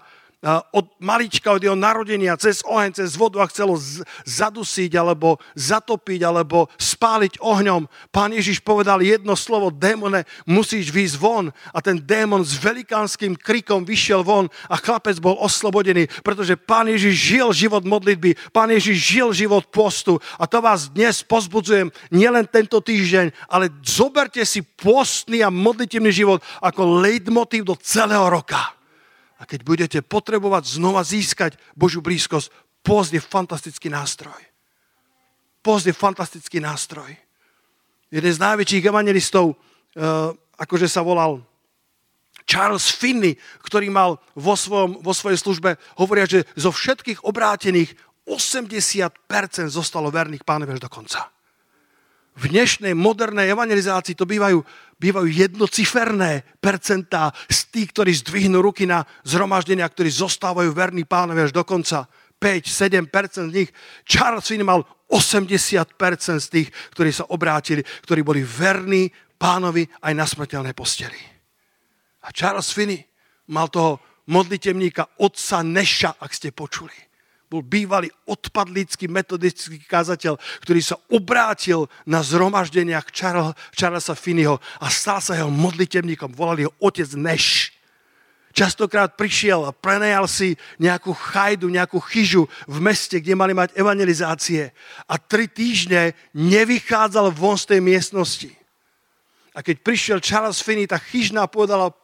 od malička, od jeho narodenia, cez oheň, cez vodu a chcelo zadusiť, alebo zatopiť, alebo spáliť ohňom. Pán Ježiš povedal jedno slovo, démone, musíš výjsť von. A ten démon s velikánskym krikom vyšiel von a chlapec bol oslobodený, pretože Pán Ježiš žil život modlitby, Pán Ježiš žil život postu. A to vás dnes pozbudzujem, nielen tento týždeň, ale zoberte si postný a modlitevný život ako leitmotív do celého roka. A keď budete potrebovať znova získať Božiu blízkosť, post je fantastický nástroj. Post je fantastický nástroj. Jeden z najväčších evangelistov, uh, akože sa volal Charles Finney, ktorý mal vo, svojom, vo svojej službe, hovoria, že zo všetkých obrátených 80% zostalo verných pánovi až do konca v dnešnej modernej evangelizácii to bývajú, bývajú jednociferné percentá z tých, ktorí zdvihnú ruky na zhromaždenia, ktorí zostávajú verní pánovi až do konca. 5-7% z nich. Charles Finney mal 80% z tých, ktorí sa obrátili, ktorí boli verní pánovi aj na smrteľnej posteli. A Charles Finney mal toho modlitevníka otca Neša, ak ste počuli bol bývalý odpadlický metodický kázateľ, ktorý sa obrátil na zhromaždeniach Charlesa Finneyho a stal sa jeho modlitevníkom. Volali ho otec Neš. Častokrát prišiel a prenajal si nejakú chajdu, nejakú chyžu v meste, kde mali mať evangelizácie. A tri týždne nevychádzal von z tej miestnosti. A keď prišiel Charles Finney, tá chyžná povedala,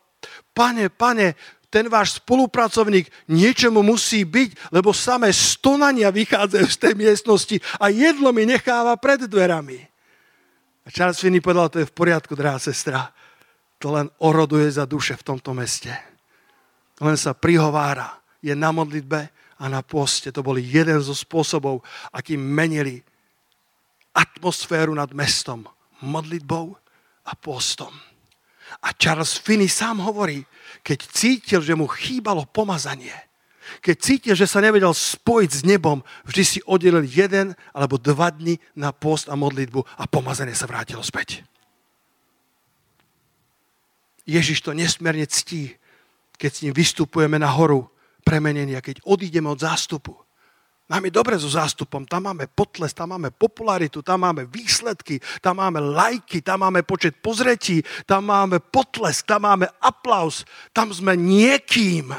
pane, pane, ten váš spolupracovník niečomu musí byť, lebo samé stonania vychádzajú z tej miestnosti a jedlo mi necháva pred dverami. A Charles Finney povedal, to je v poriadku, drahá sestra. To len oroduje za duše v tomto meste. Len sa prihovára. Je na modlitbe a na poste. To boli jeden zo spôsobov, akým menili atmosféru nad mestom. Modlitbou a postom. A Charles Finney sám hovorí, keď cítil, že mu chýbalo pomazanie, keď cítil, že sa nevedel spojiť s nebom, vždy si oddelil jeden alebo dva dny na post a modlitbu a pomazanie sa vrátilo späť. Ježiš to nesmierne ctí, keď s ním vystupujeme na horu premenenia, keď odídeme od zástupu. Nám je dobre so zástupom, tam máme potles, tam máme popularitu, tam máme výsledky, tam máme lajky, tam máme počet pozretí, tam máme potlesk, tam máme aplaus, tam sme niekým.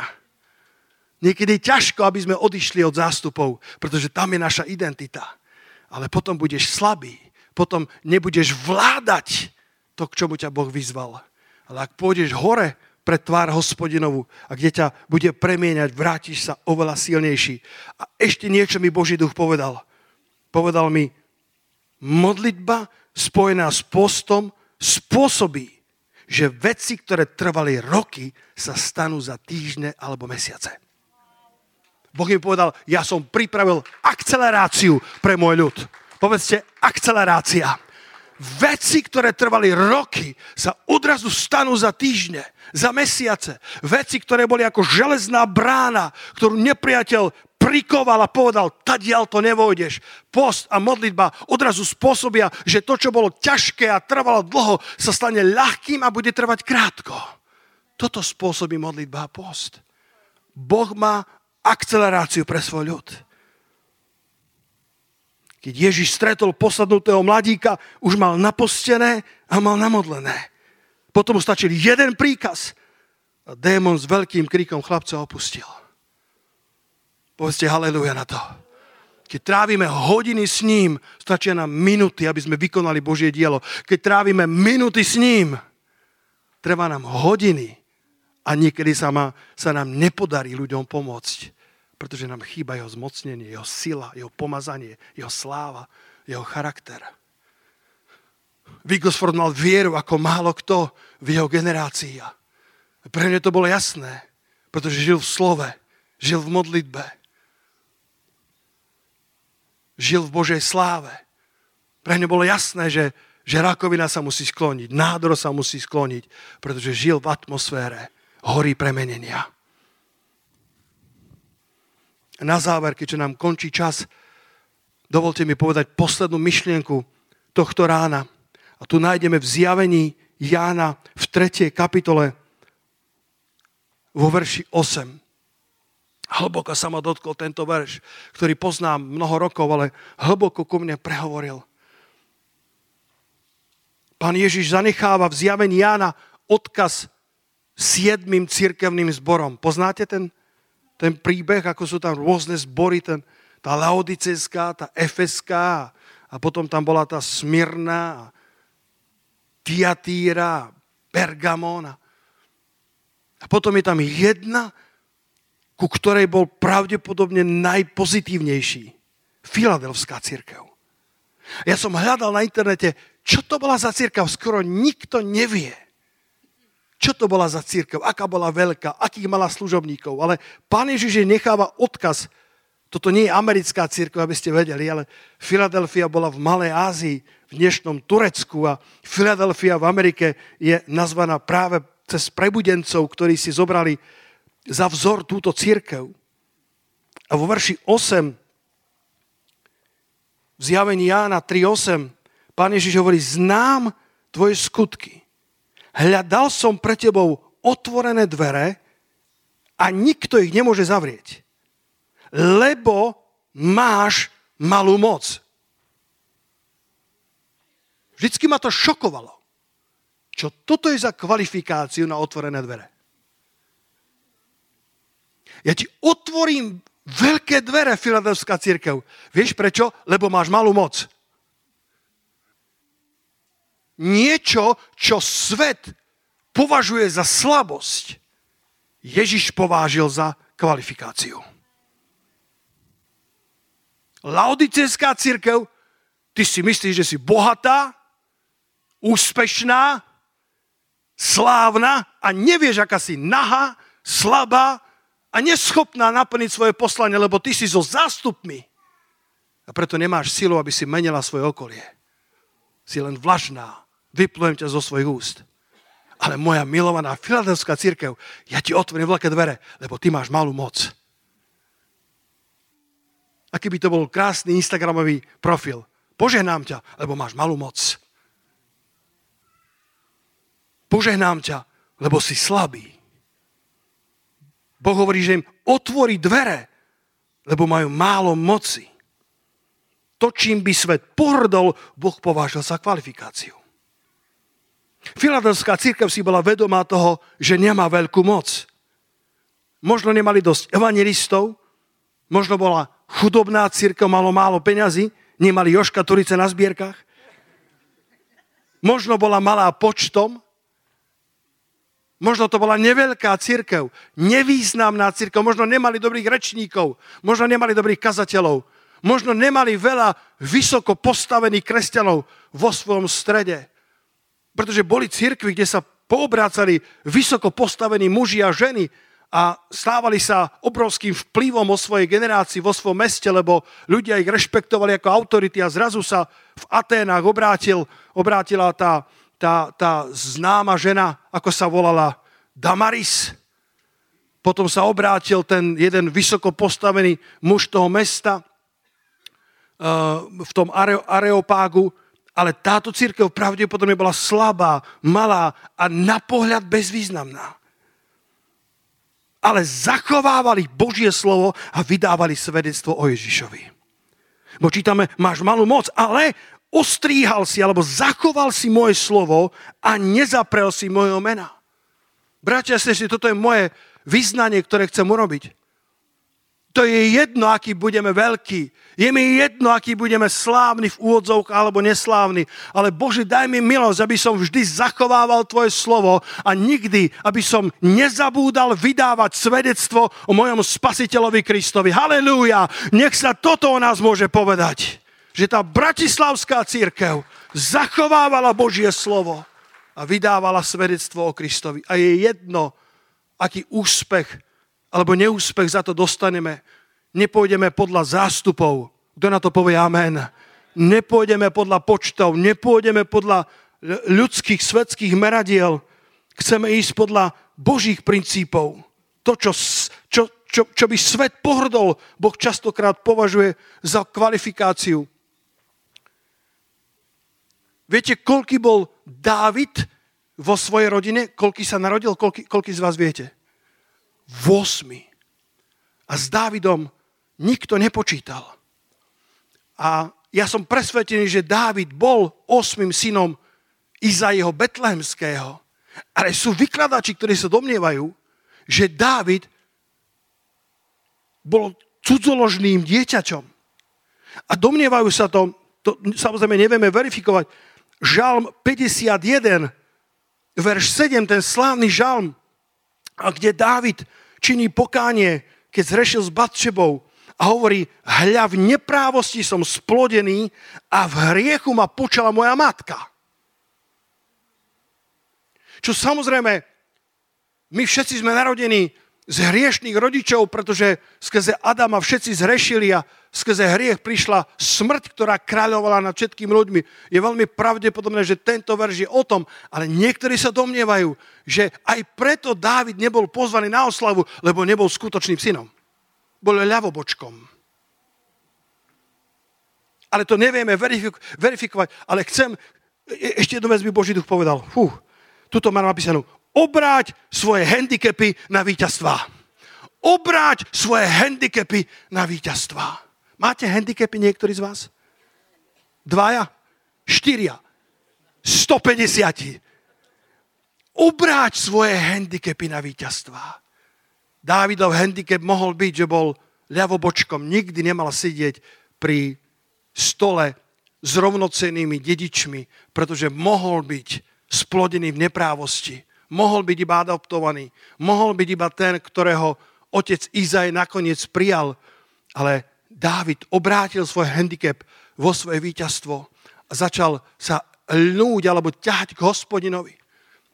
Niekedy je ťažko, aby sme odišli od zástupov, pretože tam je naša identita. Ale potom budeš slabý, potom nebudeš vládať to, k čomu ťa Boh vyzval. Ale ak pôjdeš hore, pre tvár hospodinovú a kde ťa bude premieňať, vrátiš sa oveľa silnejší. A ešte niečo mi Boží duch povedal. Povedal mi, modlitba spojená s postom spôsobí, že veci, ktoré trvali roky, sa stanú za týždne alebo mesiace. Boh mi povedal, ja som pripravil akceleráciu pre môj ľud. Povedzte, akcelerácia. Veci, ktoré trvali roky, sa odrazu stanú za týždne za mesiace. Veci, ktoré boli ako železná brána, ktorú nepriateľ prikoval a povedal, tadiaľ to nevojdeš. Post a modlitba odrazu spôsobia, že to, čo bolo ťažké a trvalo dlho, sa stane ľahkým a bude trvať krátko. Toto spôsobí modlitba a post. Boh má akceleráciu pre svoj ľud. Keď Ježiš stretol posadnutého mladíka, už mal napostené a mal namodlené. Potom stačil jeden príkaz a démon s veľkým kríkom chlapca opustil. Povedzte haleluja na to. Keď trávime hodiny s ním, stačia nám minuty, aby sme vykonali Božie dielo. Keď trávime minuty s ním, trvá nám hodiny a niekedy sa, ma, sa nám nepodarí ľuďom pomôcť, pretože nám chýba jeho zmocnenie, jeho sila, jeho pomazanie, jeho sláva, jeho charakter. Wigglesford mal vieru ako málo kto v jeho generácii. Pre mňa to bolo jasné, pretože žil v slove. Žil v modlitbe. Žil v Božej sláve. Pre ňa bolo jasné, že, že rakovina sa musí skloniť, nádor sa musí skloniť, pretože žil v atmosfére hory premenenia. Na záver, keďže nám končí čas, dovolte mi povedať poslednú myšlienku tohto rána. A tu nájdeme v zjavení Jána v 3. kapitole vo verši 8. Hlboko sa ma dotkol tento verš, ktorý poznám mnoho rokov, ale hlboko ku mne prehovoril. Pán Ježiš zanecháva v zjavení Jána odkaz siedmým cirkevným zborom. Poznáte ten, ten príbeh, ako sú tam rôzne zbory, ten, tá Laodicejská, tá Efeská a potom tam bola tá Smyrna, Tiatíra, Pergamona. A potom je tam jedna ku ktorej bol pravdepodobne najpozitívnejší. Filadelfská církev. Ja som hľadal na internete, čo to bola za církev. Skoro nikto nevie, čo to bola za církev, aká bola veľká, akých mala služobníkov. Ale pán Ježiš necháva odkaz. Toto nie je americká církev, aby ste vedeli, ale Filadelfia bola v Malej Ázii, v dnešnom Turecku a Filadelfia v Amerike je nazvaná práve cez prebudencov, ktorí si zobrali za vzor túto církev. A vo verši 8 v zjavení Jána 3.8 Pán Ježiš hovorí, znám tvoje skutky. Hľadal som pre tebou otvorené dvere a nikto ich nemôže zavrieť. Lebo máš malú moc. Vždycky ma to šokovalo. Čo toto je za kvalifikáciu na otvorené dvere? Ja ti otvorím veľké dvere, Filadelfská církev. Vieš prečo? Lebo máš malú moc. Niečo, čo svet považuje za slabosť, Ježiš povážil za kvalifikáciu. Laodicejská církev, ty si myslíš, že si bohatá, úspešná, slávna a nevieš, aká si nahá, slabá, a neschopná naplniť svoje poslanie, lebo ty si so zástupmi. A preto nemáš silu, aby si menila svoje okolie. Si len vlažná. Vyplujem ťa zo svojich úst. Ale moja milovaná filadelfská církev, ja ti otvorím veľké dvere, lebo ty máš malú moc. Aký by to bol krásny Instagramový profil. Požehnám ťa, lebo máš malú moc. Požehnám ťa, lebo si slabý. Boh hovorí, že im otvorí dvere, lebo majú málo moci. To, čím by svet pohrdol, Boh povážil za kvalifikáciu. Filadelská církev si bola vedomá toho, že nemá veľkú moc. Možno nemali dosť evangelistov, možno bola chudobná církev, malo málo peňazí, nemali Joška Turice na zbierkach. Možno bola malá počtom, Možno to bola neveľká církev, nevýznamná církev, možno nemali dobrých rečníkov, možno nemali dobrých kazateľov, možno nemali veľa vysoko postavených kresťanov vo svojom strede. Pretože boli církvy, kde sa poobrácali vysoko postavení muži a ženy a stávali sa obrovským vplyvom o svojej generácii vo svojom meste, lebo ľudia ich rešpektovali ako autority a zrazu sa v Aténach obrátil, obrátila tá tá, tá známa žena, ako sa volala, Damaris. Potom sa obrátil ten jeden vysoko postavený muž toho mesta uh, v tom areopágu, ale táto církev pravdepodobne bola slabá, malá a na pohľad bezvýznamná. Ale zachovávali Božie slovo a vydávali svedectvo o Ježišovi. Bo čítame, máš malú moc, ale ostríhal si alebo zachoval si moje slovo a nezaprel si mojho mena. Bratia, sestry, toto je moje vyznanie, ktoré chcem urobiť. To je jedno, aký budeme veľkí. Je mi jedno, aký budeme slávni v úvodzovkách alebo neslávni. Ale Bože, daj mi milosť, aby som vždy zachovával Tvoje slovo a nikdy, aby som nezabúdal vydávať svedectvo o mojom spasiteľovi Kristovi. Halelúja! Nech sa toto o nás môže povedať že tá bratislavská církev zachovávala Božie slovo a vydávala svedectvo o Kristovi. A je jedno, aký úspech alebo neúspech za to dostaneme. Nepôjdeme podľa zástupov. Kto na to povie amen? Nepôjdeme podľa počtov, nepôjdeme podľa ľudských svetských meradiel. Chceme ísť podľa Božích princípov. To, čo, čo, čo, čo by svet pohrdol, Boh častokrát považuje za kvalifikáciu. Viete, koľký bol Dávid vo svojej rodine? Koľký sa narodil? Koľký, koľký z vás viete? 8. A s Dávidom nikto nepočítal. A ja som presvetený, že Dávid bol osmým synom Izaiho Betlehemského. Ale sú vykladači, ktorí sa domnievajú, že Dávid bol cudzoložným dieťačom. A domnievajú sa to, to samozrejme nevieme verifikovať, žalm 51, verš 7, ten slávny žalm, a kde Dávid činí pokánie, keď zrešil s Batšebou a hovorí, hľa v neprávosti som splodený a v hriechu ma počala moja matka. Čo samozrejme, my všetci sme narodení z hriešných rodičov, pretože skrze Adama všetci zrešili a skrze hriech prišla smrť, ktorá kráľovala nad všetkými ľuďmi. Je veľmi pravdepodobné, že tento verš je o tom, ale niektorí sa domnievajú, že aj preto Dávid nebol pozvaný na oslavu, lebo nebol skutočným synom. Bol ľavobočkom. Ale to nevieme verifikovať, ale chcem, e, ešte jednu vec by Boží duch povedal. Fú, tuto mám napísanú obráť svoje handicapy na víťazstva. Obráť svoje handicapy na víťazstva. Máte handicapy niektorí z vás? Dvaja? Štyria? 150. Obráť svoje handicapy na víťazstva. Dávidov handicap mohol byť, že bol ľavobočkom, nikdy nemal sedieť pri stole s rovnocennými dedičmi, pretože mohol byť splodený v neprávosti mohol byť iba adoptovaný, mohol byť iba ten, ktorého otec Izaj nakoniec prijal, ale Dávid obrátil svoj handicap vo svoje víťazstvo a začal sa lnúť alebo ťahať k hospodinovi.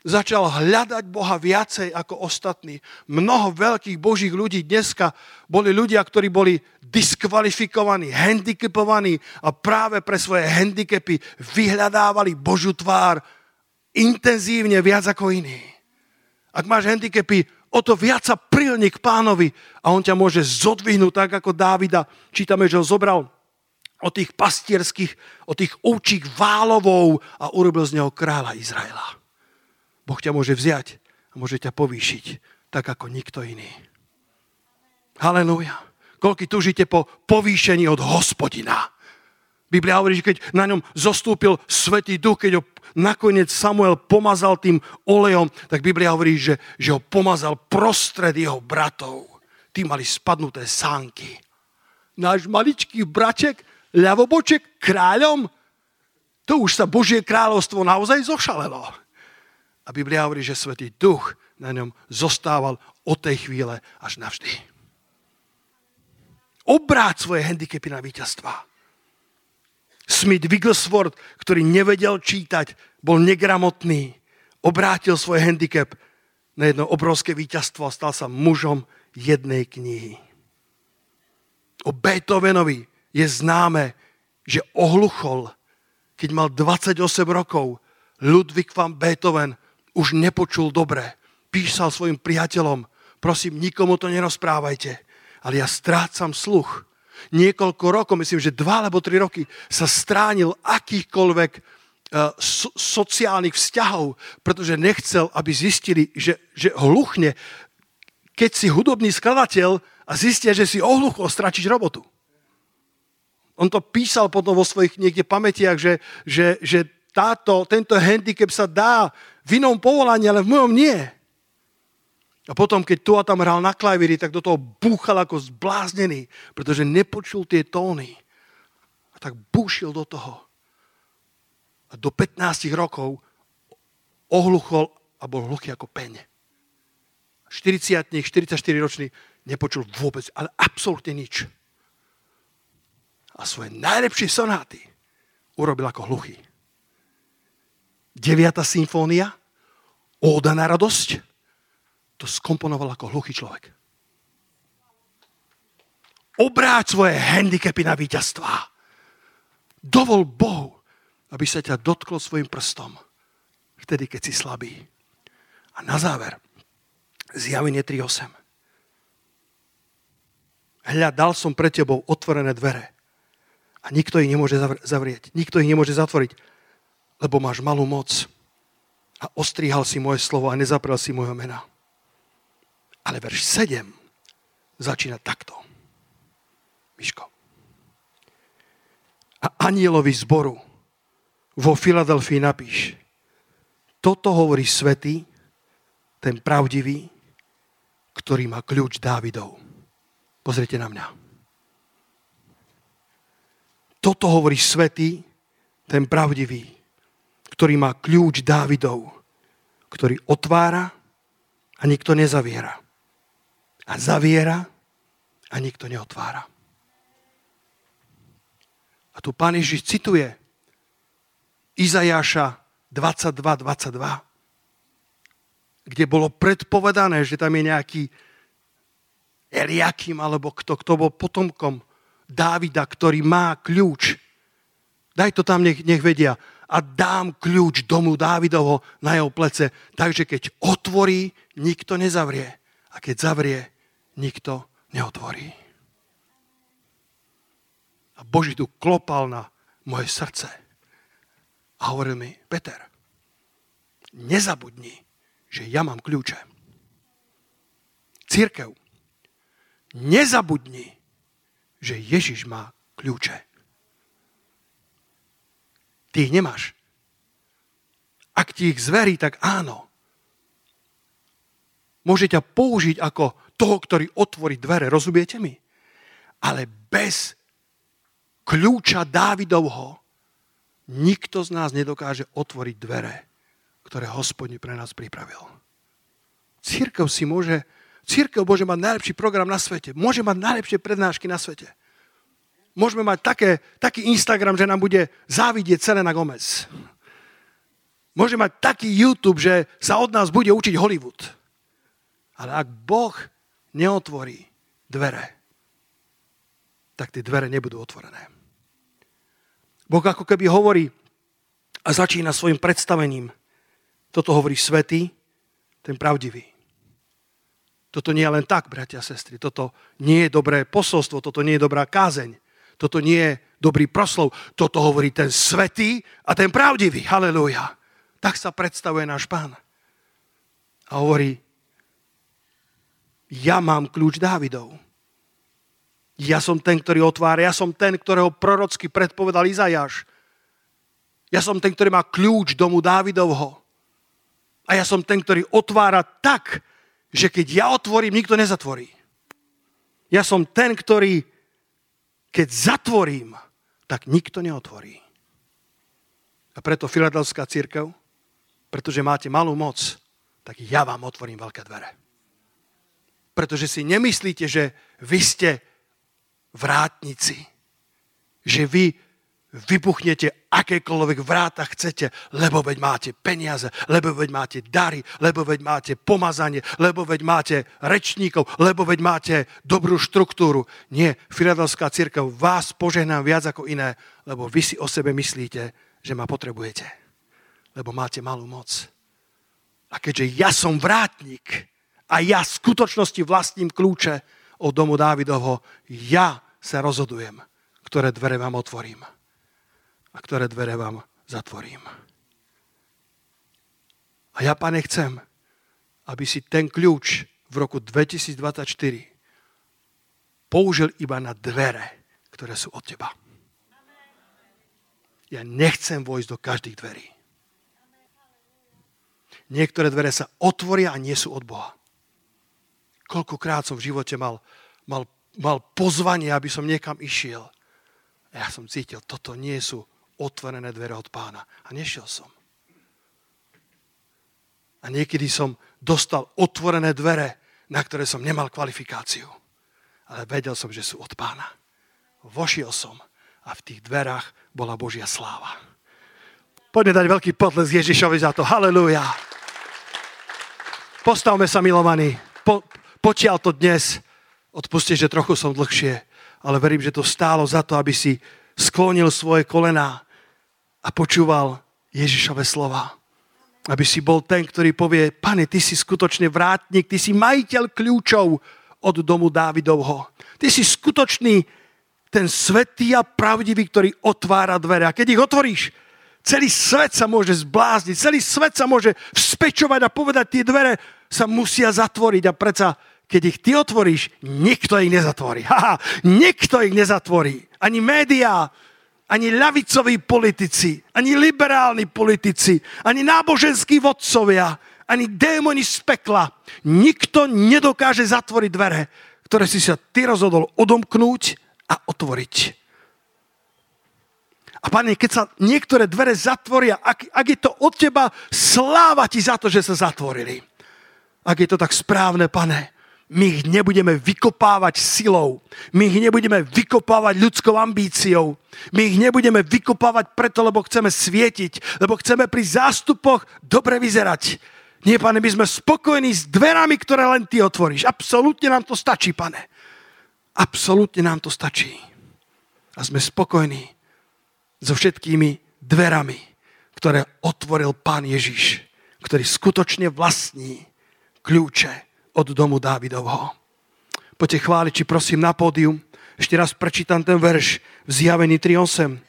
Začal hľadať Boha viacej ako ostatní. Mnoho veľkých božích ľudí dneska boli ľudia, ktorí boli diskvalifikovaní, handicapovaní a práve pre svoje handicapy vyhľadávali Božú tvár intenzívne viac ako iní. Ak máš handicapy, o to viac sa prilni k pánovi a on ťa môže zodvihnúť tak ako Dávida. Čítame, že ho zobral od tých pastierských, od tých účík válovou a urobil z neho kráľa Izraela. Boh ťa môže vziať a môže ťa povýšiť tak ako nikto iný. Halelúja. Koľky tužite po povýšení od hospodina. Biblia hovorí, že keď na ňom zostúpil Svetý Duch, keď ho nakoniec Samuel pomazal tým olejom, tak Biblia hovorí, že, že ho pomazal prostred jeho bratov. Tí mali spadnuté sánky. Náš maličký braček, ľavoboček, kráľom, to už sa Božie kráľovstvo naozaj zošalelo. A Biblia hovorí, že Svetý Duch na ňom zostával od tej chvíle až navždy. Obráť svoje handicapy na víťazstva. Smith Wigglesworth, ktorý nevedel čítať, bol negramotný, obrátil svoj handicap na jedno obrovské víťazstvo a stal sa mužom jednej knihy. O Beethovenovi je známe, že ohluchol, keď mal 28 rokov. Ludwig van Beethoven už nepočul dobre. Písal svojim priateľom, prosím, nikomu to nerozprávajte, ale ja strácam sluch niekoľko rokov, myslím, že dva alebo tri roky, sa stránil akýchkoľvek uh, so, sociálnych vzťahov, pretože nechcel, aby zistili, že, že hluchne. Keď si hudobný skladateľ a zistia, že si ohluchol, stračíš robotu. On to písal potom vo svojich niekde pamätiach, že, že, že táto, tento handicap sa dá v inom povolaní, ale v mojom nie. A potom, keď tu a tam hral na klavíri, tak do toho búchal ako zbláznený, pretože nepočul tie tóny. A tak búšil do toho. A do 15 rokov ohluchol a bol hluchý ako peň. 40 44 ročný nepočul vôbec, ale absolútne nič. A svoje najlepšie sonáty urobil ako hluchý. 9. symfónia, Óda na radosť, to skomponoval ako hluchý človek. Obráť svoje handicapy na víťazstvá. Dovol Bohu, aby sa ťa dotklo svojim prstom. Vtedy, keď si slabý. A na záver, zjavenie 3.8. Hľa, dal som pre tebou otvorené dvere. A nikto ich nemôže zavrieť. Nikto ich nemôže zatvoriť, lebo máš malú moc. A ostrihal si moje slovo a nezaprel si môjho mena. Ale verš 7 začína takto. Miško. A anielovi zboru vo Filadelfii napíš. Toto hovorí svetý, ten pravdivý, ktorý má kľúč Dávidov. Pozrite na mňa. Toto hovorí svetý, ten pravdivý, ktorý má kľúč Dávidov, ktorý otvára a nikto nezaviera. A zaviera a nikto neotvára. A tu pán Ježiš cituje Izajáša 22.22, 22, kde bolo predpovedané, že tam je nejaký Eliakim alebo kto, kto bol potomkom Dávida, ktorý má kľúč. Daj to tam, nech, nech vedia. A dám kľúč domu Dávidovho na jeho plece. Takže keď otvorí, nikto nezavrie. A keď zavrie, nikto neotvorí. A Boží tu klopal na moje srdce. A hovoril mi, Peter, nezabudni, že ja mám kľúče. Církev, nezabudni, že Ježiš má kľúče. Ty ich nemáš. Ak ti ich zverí, tak áno. Môže ťa použiť ako toho, ktorý otvorí dvere, rozumiete mi? Ale bez kľúča Dávidovho nikto z nás nedokáže otvoriť dvere, ktoré hospodin pre nás pripravil. Církev si môže, církev môže mať najlepší program na svete, môže mať najlepšie prednášky na svete. Môžeme mať také, taký Instagram, že nám bude závidieť na Gomez. Môže mať taký YouTube, že sa od nás bude učiť Hollywood. Ale ak Boh neotvorí dvere, tak tie dvere nebudú otvorené. Boh ako keby hovorí a začína svojim predstavením. Toto hovorí svetý, ten pravdivý. Toto nie je len tak, bratia a sestry. Toto nie je dobré posolstvo, toto nie je dobrá kázeň. Toto nie je dobrý proslov. Toto hovorí ten svetý a ten pravdivý. Halelúja. Tak sa predstavuje náš pán. A hovorí, ja mám kľúč Dávidov. Ja som ten, ktorý otvára. Ja som ten, ktorého prorocky predpovedal Izajáš. Ja som ten, ktorý má kľúč domu Dávidovho. A ja som ten, ktorý otvára tak, že keď ja otvorím, nikto nezatvorí. Ja som ten, ktorý, keď zatvorím, tak nikto neotvorí. A preto Filadelfská církev, pretože máte malú moc, tak ja vám otvorím veľké dvere pretože si nemyslíte, že vy ste vrátnici. Že vy vybuchnete akékoľvek vráta chcete, lebo veď máte peniaze, lebo veď máte dary, lebo veď máte pomazanie, lebo veď máte rečníkov, lebo veď máte dobrú štruktúru. Nie, Filadelfská církev vás požehnám viac ako iné, lebo vy si o sebe myslíte, že ma potrebujete. Lebo máte malú moc. A keďže ja som vrátnik, a ja v skutočnosti vlastním kľúče od domu Dávidovho. Ja sa rozhodujem, ktoré dvere vám otvorím a ktoré dvere vám zatvorím. A ja, pane, chcem, aby si ten kľúč v roku 2024 použil iba na dvere, ktoré sú od teba. Ja nechcem vojsť do každých dverí. Niektoré dvere sa otvoria a nie sú od Boha. Koľkokrát som v živote mal, mal, mal pozvanie, aby som niekam išiel. A ja som cítil, toto nie sú otvorené dvere od pána. A nešiel som. A niekedy som dostal otvorené dvere, na ktoré som nemal kvalifikáciu. Ale vedel som, že sú od pána. Vošiel som a v tých dverách bola Božia sláva. Poďme dať veľký potles Ježišovi za to. Halelúja. Postavme sa, milovaní. Po, potiaľ to dnes, odpuste, že trochu som dlhšie, ale verím, že to stálo za to, aby si sklonil svoje kolená a počúval Ježišove slova. Aby si bol ten, ktorý povie, pane, ty si skutočne vrátnik, ty si majiteľ kľúčov od domu Dávidovho. Ty si skutočný ten svetý a pravdivý, ktorý otvára dvere. A keď ich otvoríš, celý svet sa môže zblázniť, celý svet sa môže vzpečovať a povedať, tie dvere sa musia zatvoriť a predsa keď ich ty otvoríš, nikto ich nezatvorí. Haha, nikto ich nezatvorí. Ani médiá, ani ľavicoví politici, ani liberálni politici, ani náboženskí vodcovia, ani démoni z pekla. Nikto nedokáže zatvoriť dvere, ktoré si sa ty rozhodol odomknúť a otvoriť. A pane, keď sa niektoré dvere zatvoria, ak, ak je to od teba, sláva ti za to, že sa zatvorili. Ak je to tak správne, pane, my ich nebudeme vykopávať silou. My ich nebudeme vykopávať ľudskou ambíciou. My ich nebudeme vykopávať preto, lebo chceme svietiť, lebo chceme pri zástupoch dobre vyzerať. Nie, pane, my sme spokojní s dverami, ktoré len ty otvoríš. Absolútne nám to stačí, pane. Absolútne nám to stačí. A sme spokojní so všetkými dverami, ktoré otvoril Pán Ježiš, ktorý skutočne vlastní kľúče od domu Dávidovho. Poďte chváliť, či prosím na pódium. Ešte raz prečítam ten verš v zjavení 3.8.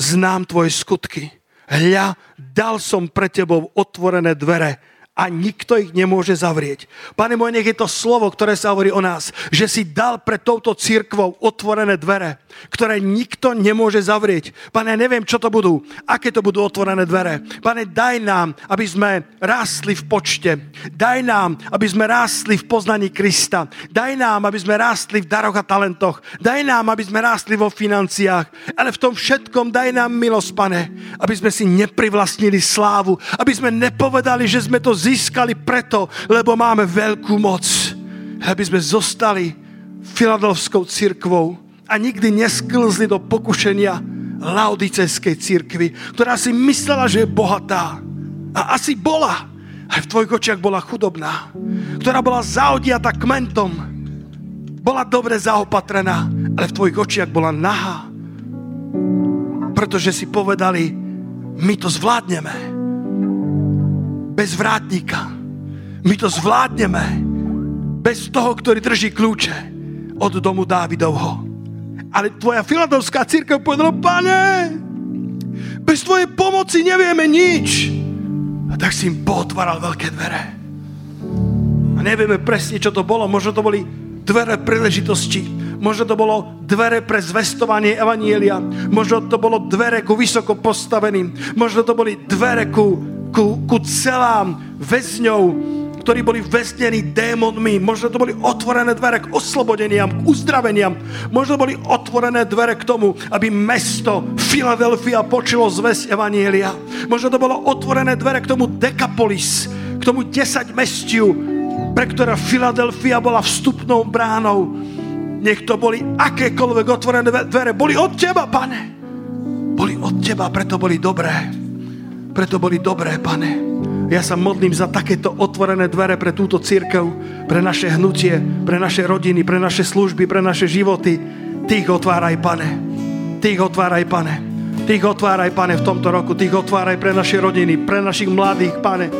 Znám tvoje skutky. Hľa, dal som pre tebou otvorené dvere a nikto ich nemôže zavrieť. Pane môj, nech je to slovo, ktoré sa hovorí o nás, že si dal pre touto církvou otvorené dvere, ktoré nikto nemôže zavrieť. Pane, neviem, čo to budú, aké to budú otvorené dvere. Pane, daj nám, aby sme rástli v počte. Daj nám, aby sme rástli v poznaní Krista. Daj nám, aby sme rástli v daroch a talentoch. Daj nám, aby sme rástli vo financiách. Ale v tom všetkom daj nám milosť, pane, aby sme si neprivlastnili slávu, aby sme nepovedali, že sme to získali preto, lebo máme veľkú moc. Aby sme zostali Filadelfskou církvou a nikdy nesklzli do pokušenia Laodicejskej církvy, ktorá si myslela, že je bohatá. A asi bola. Aj v tvojich očiach bola chudobná. Ktorá bola zaodiata kmentom. Bola dobre zaopatrená, ale v tvojich očiach bola nahá. Pretože si povedali, my to zvládneme bez vrátnika. My to zvládneme bez toho, ktorý drží kľúče od domu Dávidovho. Ale tvoja filadovská církev povedala, pane, bez tvojej pomoci nevieme nič. A tak si im potváral veľké dvere. A nevieme presne, čo to bolo. Možno to boli dvere príležitosti. Možno to bolo dvere pre zvestovanie Evanielia. Možno to bolo dvere ku vysoko postaveným. Možno to boli dvere ku ku, ku celám väzňov, ktorí boli väznení démonmi. Možno to boli otvorené dvere k oslobodeniam, k uzdraveniam. Možno boli otvorené dvere k tomu, aby mesto Filadelfia počilo zväzť Evanielia. Možno to bolo otvorené dvere k tomu Dekapolis, k tomu 10 mestiu, pre ktoré Filadelfia bola vstupnou bránou. Nech to boli akékoľvek otvorené dvere. Boli od teba, pane. Boli od teba, preto boli dobré preto boli dobré, pane. Ja sa modlím za takéto otvorené dvere pre túto církev, pre naše hnutie, pre naše rodiny, pre naše služby, pre naše životy. Ty ich otváraj, pane. Ty ich otváraj, pane. Ty ich otváraj, pane, v tomto roku. Ty ich otváraj pre naše rodiny, pre našich mladých, pane.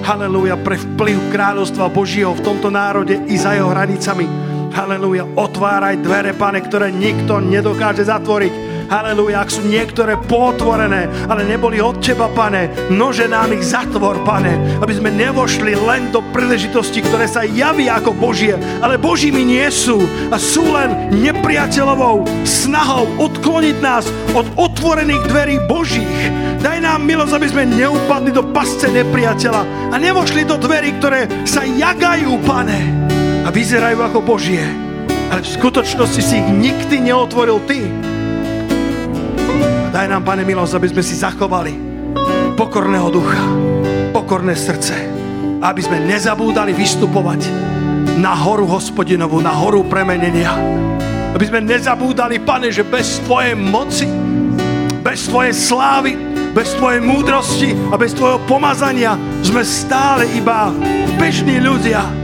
Halelúja, pre vplyv kráľovstva Božieho v tomto národe i za jeho hranicami. Halelúja, otváraj dvere, pane, ktoré nikto nedokáže zatvoriť Halelúja, ak sú niektoré potvorené, ale neboli od Teba, Pane, nože nám ich zatvor, Pane, aby sme nevošli len do príležitosti, ktoré sa javia ako Božie, ale Božími nie sú a sú len nepriateľovou snahou odkloniť nás od otvorených dverí Božích. Daj nám milosť, aby sme neupadli do pasce nepriateľa a nevošli do dverí, ktoré sa jagajú, Pane, a vyzerajú ako Božie. Ale v skutočnosti si ich nikdy neotvoril Ty. Daj nám, Pane, milosť, aby sme si zachovali pokorného ducha, pokorné srdce, aby sme nezabúdali vystupovať na horu hospodinovú, na horu premenenia. Aby sme nezabúdali, Pane, že bez Tvojej moci, bez Tvojej slávy, bez Tvojej múdrosti a bez Tvojho pomazania sme stále iba bežní ľudia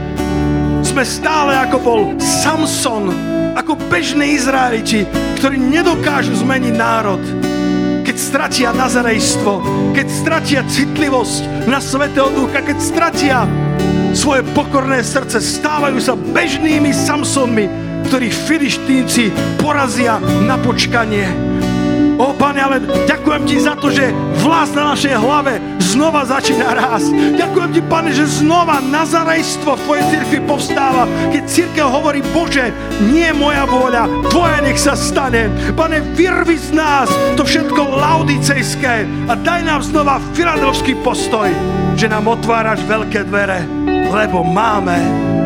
sme stále ako bol Samson, ako bežní Izraeliti, ktorí nedokážu zmeniť národ. Stratia nazarejstvo, keď stratia citlivosť na Svetého Ducha, keď stratia svoje pokorné srdce, stávajú sa bežnými Samsonmi, ktorých filištínci porazia na počkanie. O, Pane, ale ďakujem Ti za to, že vlas na našej hlave znova začína rásť. Ďakujem Ti, Pane, že znova nazarejstvo v Tvojej cirkvi povstáva. Keď církev hovorí, Bože, nie moja vôľa, Tvoja nech sa stane. Pane, vyrvi z nás to všetko laudicejské a daj nám znova filadelfský postoj, že nám otváraš veľké dvere, lebo máme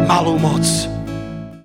malú moc.